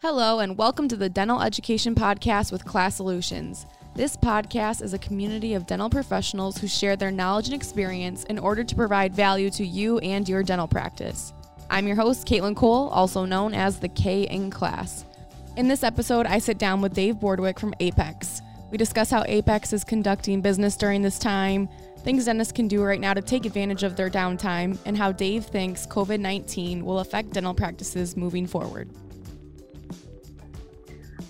Hello, and welcome to the Dental Education Podcast with Class Solutions. This podcast is a community of dental professionals who share their knowledge and experience in order to provide value to you and your dental practice. I'm your host, Caitlin Cole, also known as the K in Class. In this episode, I sit down with Dave Bordwick from Apex. We discuss how Apex is conducting business during this time, things dentists can do right now to take advantage of their downtime, and how Dave thinks COVID 19 will affect dental practices moving forward.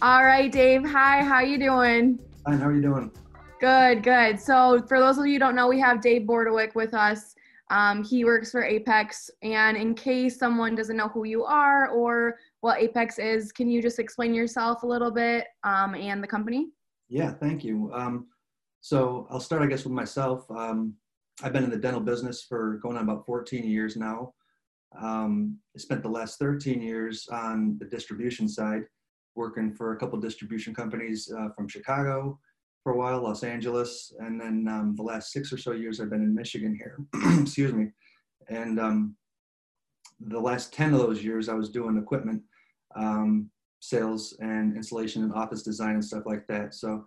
All right, Dave. Hi, how are you doing? Fine. How are you doing? Good, good. So, for those of you who don't know, we have Dave Bordewick with us. Um, he works for Apex, and in case someone doesn't know who you are or what Apex is, can you just explain yourself a little bit um, and the company? Yeah, thank you. Um, so I'll start, I guess, with myself. Um, I've been in the dental business for going on about 14 years now. Um, I spent the last 13 years on the distribution side working for a couple distribution companies uh, from Chicago for a while, Los Angeles, and then um, the last six or so years I've been in Michigan here. Excuse me. And um, the last 10 of those years I was doing equipment um, sales and installation and office design and stuff like that. So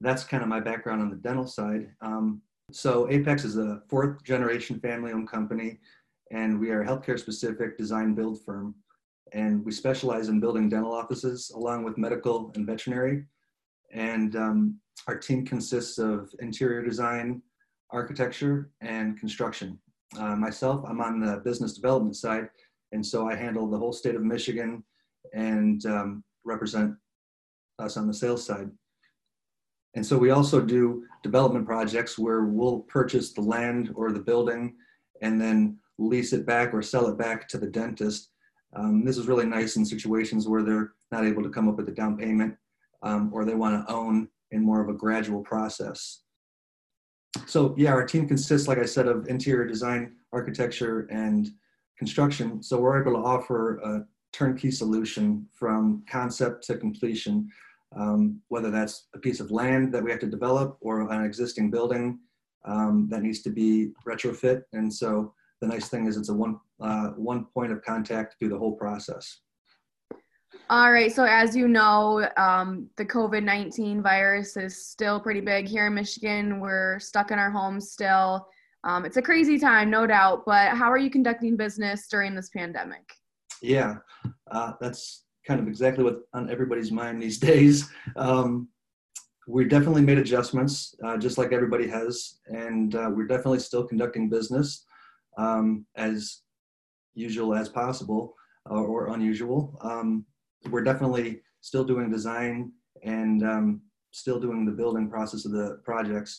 that's kind of my background on the dental side. Um, so Apex is a fourth generation family owned company and we are a healthcare specific design build firm and we specialize in building dental offices along with medical and veterinary. And um, our team consists of interior design, architecture, and construction. Uh, myself, I'm on the business development side, and so I handle the whole state of Michigan and um, represent us on the sales side. And so we also do development projects where we'll purchase the land or the building and then lease it back or sell it back to the dentist um, this is really nice in situations where they're not able to come up with a down payment um, or they want to own in more of a gradual process. So yeah, our team consists, like I said, of interior design, architecture, and construction. So we're able to offer a turnkey solution from concept to completion, um, whether that's a piece of land that we have to develop or an existing building um, that needs to be retrofit. And so the nice thing is it's a one uh, one point of contact through the whole process. All right. So as you know, um, the COVID nineteen virus is still pretty big here in Michigan. We're stuck in our homes still. Um, it's a crazy time, no doubt. But how are you conducting business during this pandemic? Yeah, uh, that's kind of exactly what's on everybody's mind these days. Um, we definitely made adjustments, uh, just like everybody has, and uh, we're definitely still conducting business um, as usual as possible uh, or unusual. Um, we're definitely still doing design and um, still doing the building process of the projects.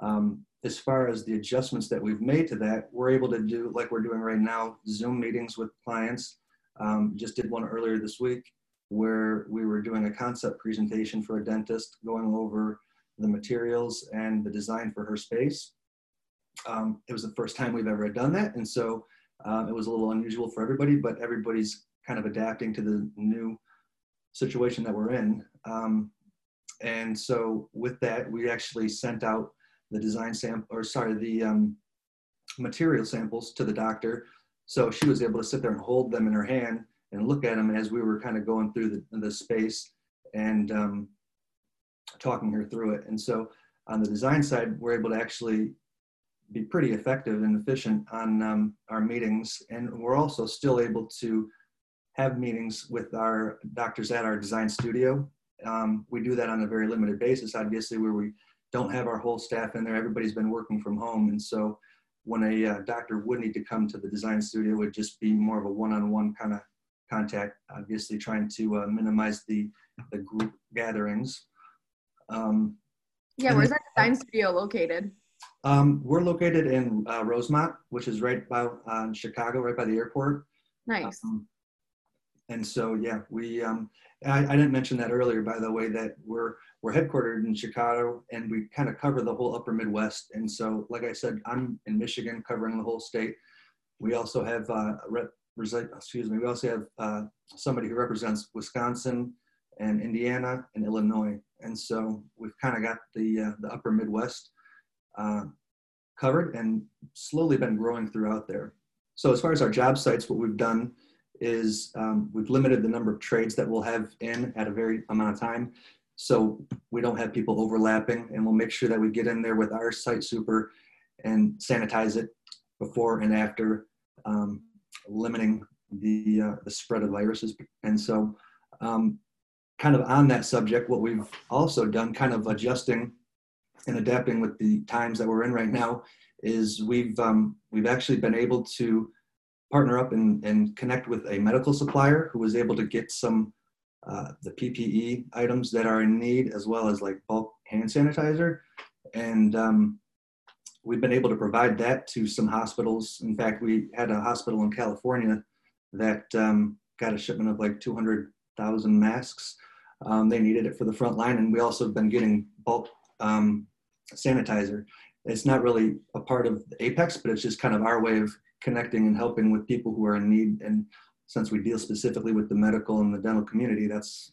Um, as far as the adjustments that we've made to that, we're able to do like we're doing right now, Zoom meetings with clients. Um, just did one earlier this week where we were doing a concept presentation for a dentist going over the materials and the design for her space. Um, it was the first time we've ever done that. And so um, it was a little unusual for everybody, but everybody's kind of adapting to the new situation that we're in. Um, and so with that, we actually sent out the design sample, or sorry, the um, material samples to the doctor. So she was able to sit there and hold them in her hand and look at them as we were kind of going through the, the space and um, talking her through it. And so on the design side, we're able to actually be pretty effective and efficient on um, our meetings. And we're also still able to have meetings with our doctors at our design studio. Um, we do that on a very limited basis, obviously, where we don't have our whole staff in there. Everybody's been working from home. And so when a uh, doctor would need to come to the design studio, it would just be more of a one-on-one kind of contact, obviously trying to uh, minimize the, the group gatherings. Um, yeah, where's that design studio located? Um, we're located in uh, Rosemont, which is right by uh, Chicago, right by the airport. Nice. Um, and so, yeah, we. Um, I, I, didn't mention that earlier, by the way, that we're we're headquartered in Chicago, and we kind of cover the whole Upper Midwest. And so, like I said, I'm in Michigan, covering the whole state. We also have uh, rep, excuse me. We also have uh, somebody who represents Wisconsin and Indiana and Illinois, and so we've kind of got the uh, the Upper Midwest uh, covered and slowly been growing throughout there. So as far as our job sites, what we've done is um, we've limited the number of trades that we'll have in at a very amount of time. So we don't have people overlapping and we'll make sure that we get in there with our site super and sanitize it before and after, um, limiting the, uh, the spread of viruses. And so um, kind of on that subject, what we've also done, kind of adjusting and adapting with the times that we're in right now, is we've um, we've actually been able to partner up and, and connect with a medical supplier who was able to get some uh, the PPE items that are in need, as well as like bulk hand sanitizer, and um, we've been able to provide that to some hospitals. In fact, we had a hospital in California that um, got a shipment of like 200,000 masks. Um, they needed it for the front line, and we also have been getting bulk um, sanitizer. It's not really a part of Apex, but it's just kind of our way of connecting and helping with people who are in need. And since we deal specifically with the medical and the dental community, that's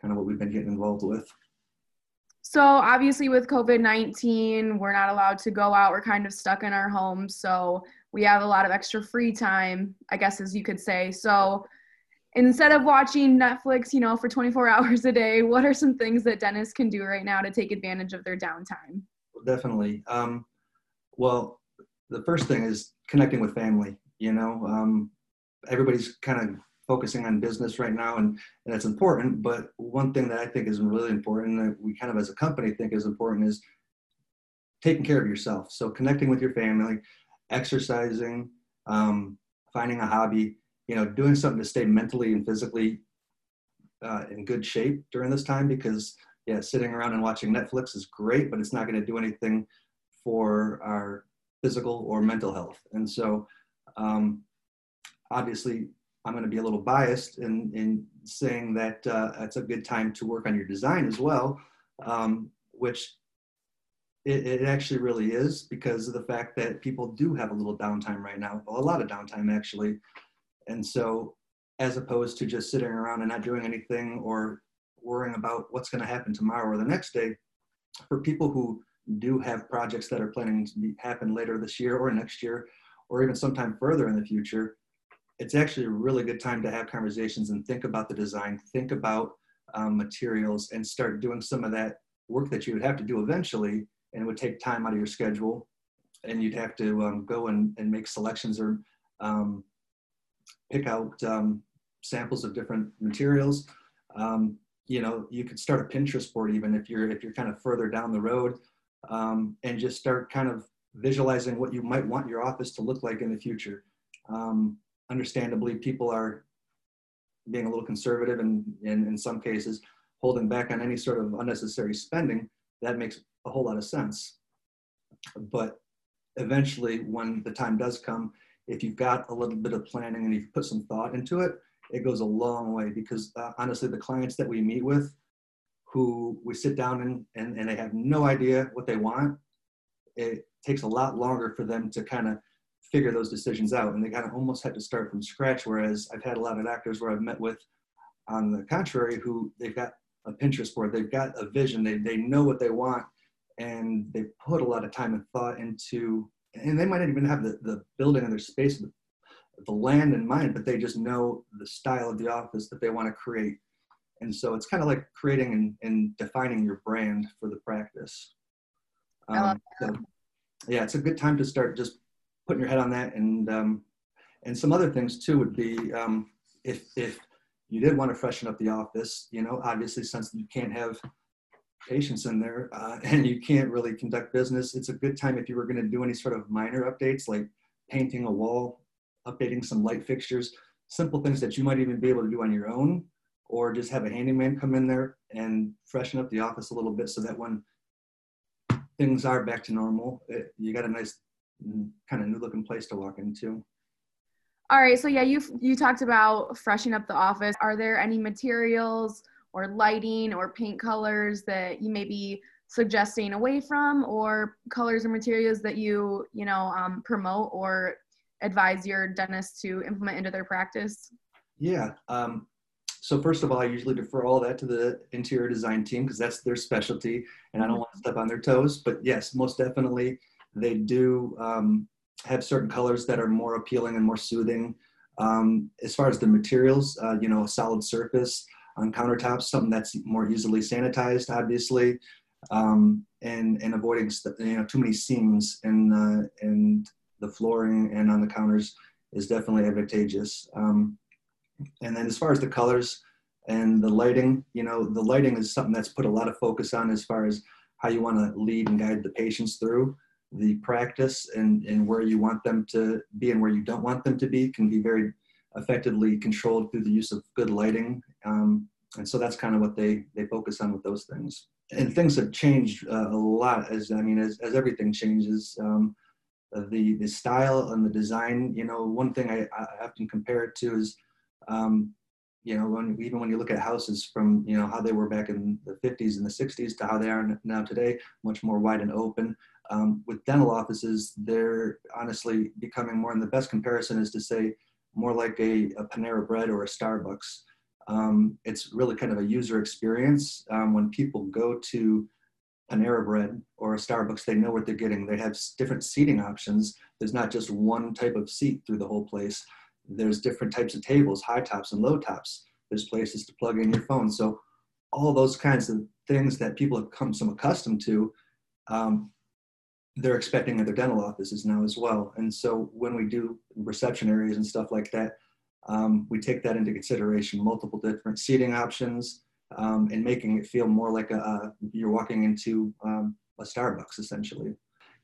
kind of what we've been getting involved with. So obviously with COVID-19, we're not allowed to go out. We're kind of stuck in our homes. So we have a lot of extra free time, I guess as you could say. So instead of watching Netflix, you know, for 24 hours a day, what are some things that dentists can do right now to take advantage of their downtime? Definitely. Um, well, the first thing is connecting with family. You know, um, everybody's kind of focusing on business right now, and, and that's important. But one thing that I think is really important that we kind of as a company think is important is taking care of yourself. So connecting with your family, exercising, um, finding a hobby, you know, doing something to stay mentally and physically uh, in good shape during this time because yeah, sitting around and watching Netflix is great, but it's not going to do anything for our physical or mental health. And so, um, obviously, I'm going to be a little biased in, in saying that uh, it's a good time to work on your design as well, um, which it, it, actually really is because of the fact that people do have a little downtime right now, a lot of downtime actually. And so, as opposed to just sitting around and not doing anything or worrying about what's going to happen tomorrow or the next day, for people who do have projects that are planning to be, happen later this year or next year, or even sometime further in the future, it's actually a really good time to have conversations and think about the design, think about um, materials, and start doing some of that work that you would have to do eventually, and it would take time out of your schedule, and you'd have to um, go and, and make selections or um, pick out um, samples of different materials. Um, you know, you could start a Pinterest board even if you're if you're kind of further down the road, um, and just start kind of visualizing what you might want your office to look like in the future. Um, understandably, people are being a little conservative and, and in some cases holding back on any sort of unnecessary spending. That makes a whole lot of sense. But eventually, when the time does come, if you've got a little bit of planning and you've put some thought into it, it goes a long way because uh, honestly, the clients that we meet with who we sit down and, and, and they have no idea what they want, it takes a lot longer for them to kind of figure those decisions out. And they kind of almost had to start from scratch. Whereas I've had a lot of doctors where I've met with, on the contrary, who they've got a Pinterest board, they've got a vision, they, they know what they want, and they put a lot of time and thought into, and they might not even have the, the building and their space, the, the land in mind, but they just know the style of the office that they want to create. And so it's kind of like creating and, and defining your brand for the practice. Um, so, yeah, it's a good time to start just putting your head on that. And, um, and some other things too would be um, if, if you did want to freshen up the office, you know, obviously since you can't have patients in there uh, and you can't really conduct business, it's a good time if you were going to do any sort of minor updates like painting a wall, updating some light fixtures, simple things that you might even be able to do on your own or just have a handyman come in there and freshen up the office a little bit so that when things are back to normal, it, you got a nice mm, kind of new looking place to walk into. All right, so yeah, you you talked about freshening up the office. Are there any materials or lighting or paint colors that you may be suggesting away from, or colors or materials that you you know um, promote or advise your dentist to implement into their practice? Yeah, um, so first of all, I usually defer all that to the interior design team because that's their specialty, and I don't want to step on their toes. But yes, most definitely, they do um, have certain colors that are more appealing and more soothing. Um, as far as the materials, uh, you know, a solid surface on countertops, something that's more easily sanitized, obviously, um, and and avoiding you know too many seams in uh, in the flooring and on the counters is definitely advantageous. Um, and then as far as the colors and the lighting, you know, the lighting is something that's put a lot of focus on as far as how you want to lead and guide the patients through the practice and, and where you want them to be and where you don't want them to be can be very effectively controlled through the use of good lighting. Um, and so that's kind of what they, they focus on with those things. And things have changed uh, a lot as, I mean, as, as everything changes. Um, the, the style and the design, you know, one thing I, I often compare it to is, um, you know, when, even when you look at houses from, you know, how they were back in the 50s and the 60s to how they are now today, much more wide and open. Um, with dental offices, they're honestly becoming more, and the best comparison is to say more like a, a Panera Bread or a Starbucks. Um, it's really kind of a user experience. Um, when people go to Panera Bread or a Starbucks, they know what they're getting. They have different seating options. There's not just one type of seat through the whole place. There's different types of tables, high tops and low tops. There's places to plug in your phone. So all those kinds of things that people have come so accustomed to, um, they're expecting at their dental offices now as well. And so when we do reception areas and stuff like that, um, we take that into consideration, multiple different seating options, um, and making it feel more like a, you're walking into um, a Starbucks essentially.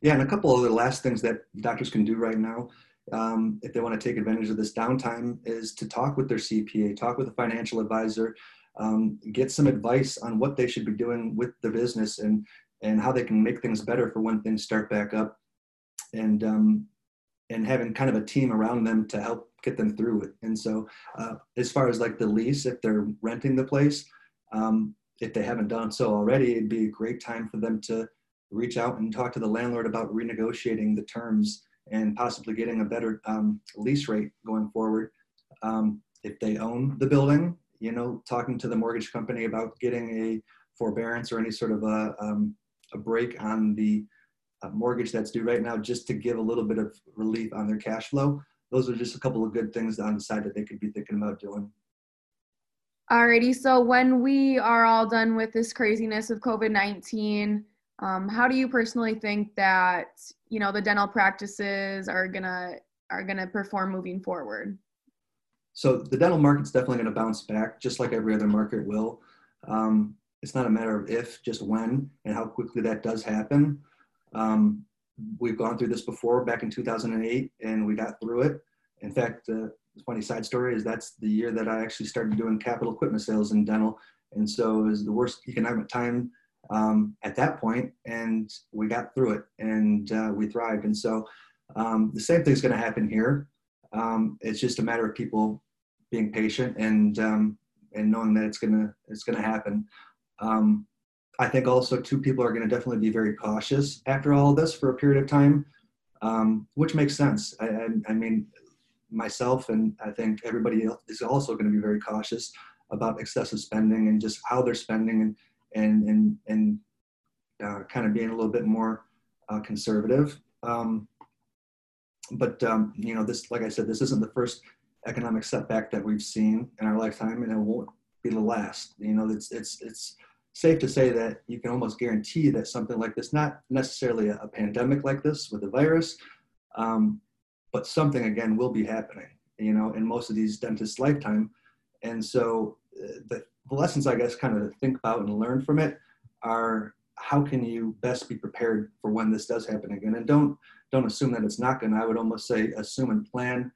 Yeah, and a couple of the last things that doctors can do right now, um, if they want to take advantage of this downtime, is to talk with their CPA, talk with a financial advisor, um, get some advice on what they should be doing with the business and and how they can make things better for when things start back up. And um, and having kind of a team around them to help get them through it. And so uh, as far as like the lease if they're renting the place um, if they haven't done so already it'd be a great time for them to reach out and talk to the landlord about renegotiating the terms and possibly getting a better um, lease rate going forward. Um, if they own the building you know talking to the mortgage company about getting a forbearance or any sort of a um, a break on the uh, mortgage that's due right now just to give a little bit of relief on their cash flow. Those are just a couple of good things on the side that they could be thinking about doing. Alrighty, so when we are all done with this craziness of COVID 19, um, how do you personally think that you know the dental practices are gonna are gonna perform moving forward? So the dental market's definitely to bounce back, just like every other market will. Um, it's not a matter of if, just when, and how quickly that does happen. Um, we've gone through this before back in 2008 and we got through it. In fact, uh, the funny side story is that's the year that I actually started doing capital equipment sales in dental. And so it was the worst economic time um, at that point, and we got through it and uh, we thrived. And so um, the same thing is going to happen here. Um, it's just a matter of people being patient and um, and knowing that it's gonna it's gonna happen. Um, I think also two people are going to definitely be very cautious after all this for a period of time, um, which makes sense. I, I, I, mean, myself and I think everybody else is also going to be very cautious about excessive spending and just how they're spending and and and and uh, kind of being a little bit more uh, conservative. Um, but um, you know, this, like I said, this isn't the first economic setback that we've seen in our lifetime, and it won't be the last. You know, it's it's it's safe to say that you can almost guarantee that something like this, not necessarily a, a pandemic like this with a virus, um, but something again will be happening, you know, in most of these dentists' lifetime. And so uh, the, the lessons, I guess, kind of to think about and learn from it are how can you best be prepared for when this does happen again? And don't don't assume that it's not going to. I would almost say assume and plan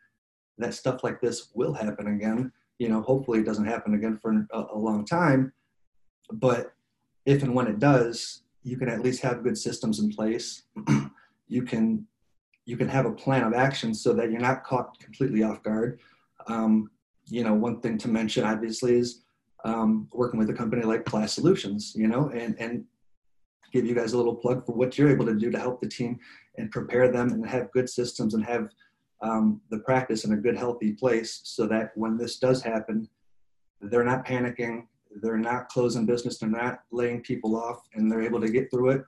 that stuff like this will happen again. You know, hopefully it doesn't happen again for a, a long time but if and when it does, you can at least have good systems in place. you can you can have a plan of action so that you're not caught completely off guard. Um, you know, one thing to mention obviously is um, working with a company like Class Solutions. You know, and and give you guys a little plug for what you're able to do to help the team and prepare them and have good systems and have um, the practice in a good healthy place so that when this does happen, they're not panicking they're not closing business, they're not laying people off, and they're able to get through it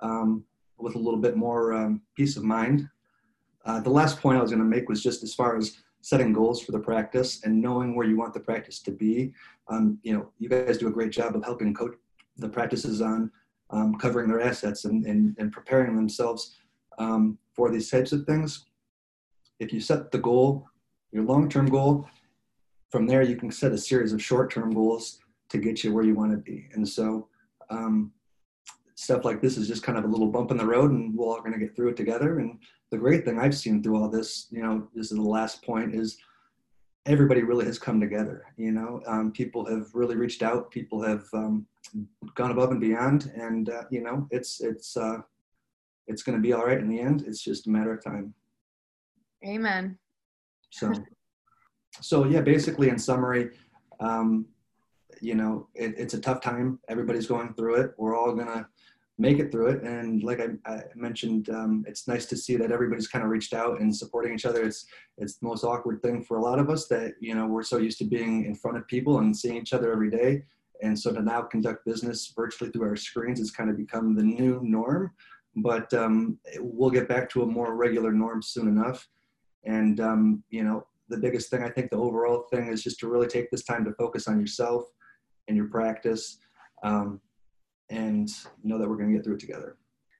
um, with a little bit more um, peace of mind. Uh, the last point I was going to make was just as far as setting goals for the practice and knowing where you want the practice to be. Um, you know, you guys do a great job of helping coach the practices on um, covering their assets and, and, and preparing themselves um, for these types of things. If you set the goal, your long-term goal, from there you can set a series of short-term goals to get you where you want to be. And so um, stuff like this is just kind of a little bump in the road and we're all going to get through it together. And the great thing I've seen through all this, you know, this is the last point is everybody really has come together. You know, um, people have really reached out. People have um, gone above and beyond, and uh, you know, it's it's uh, it's going to be all right in the end. It's just a matter of time. Amen. So, so yeah, basically, in summary, um, you know, it, it's a tough time. Everybody's going through it. We're all gonna make it through it. And like I, I mentioned, um, it's nice to see that everybody's kind of reached out and supporting each other. It's it's the most awkward thing for a lot of us that you know we're so used to being in front of people and seeing each other every day, and so to now conduct business virtually through our screens has kind of become the new norm. But um, we'll get back to a more regular norm soon enough. And um, you know, the biggest thing I think the overall thing is just to really take this time to focus on yourself and your practice. Um, and know that we're going to get through it together.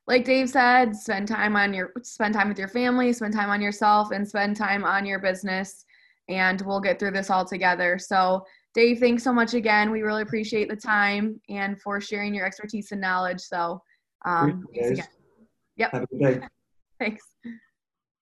Like dave said spend time on your spend time with your family spend time on yourself and spend time on your business and we'll get through this all together. So dave thanks so much again. We really appreciate the time and for sharing your expertise and knowledge. So um, thanks again. yep. Have a good day. Thanks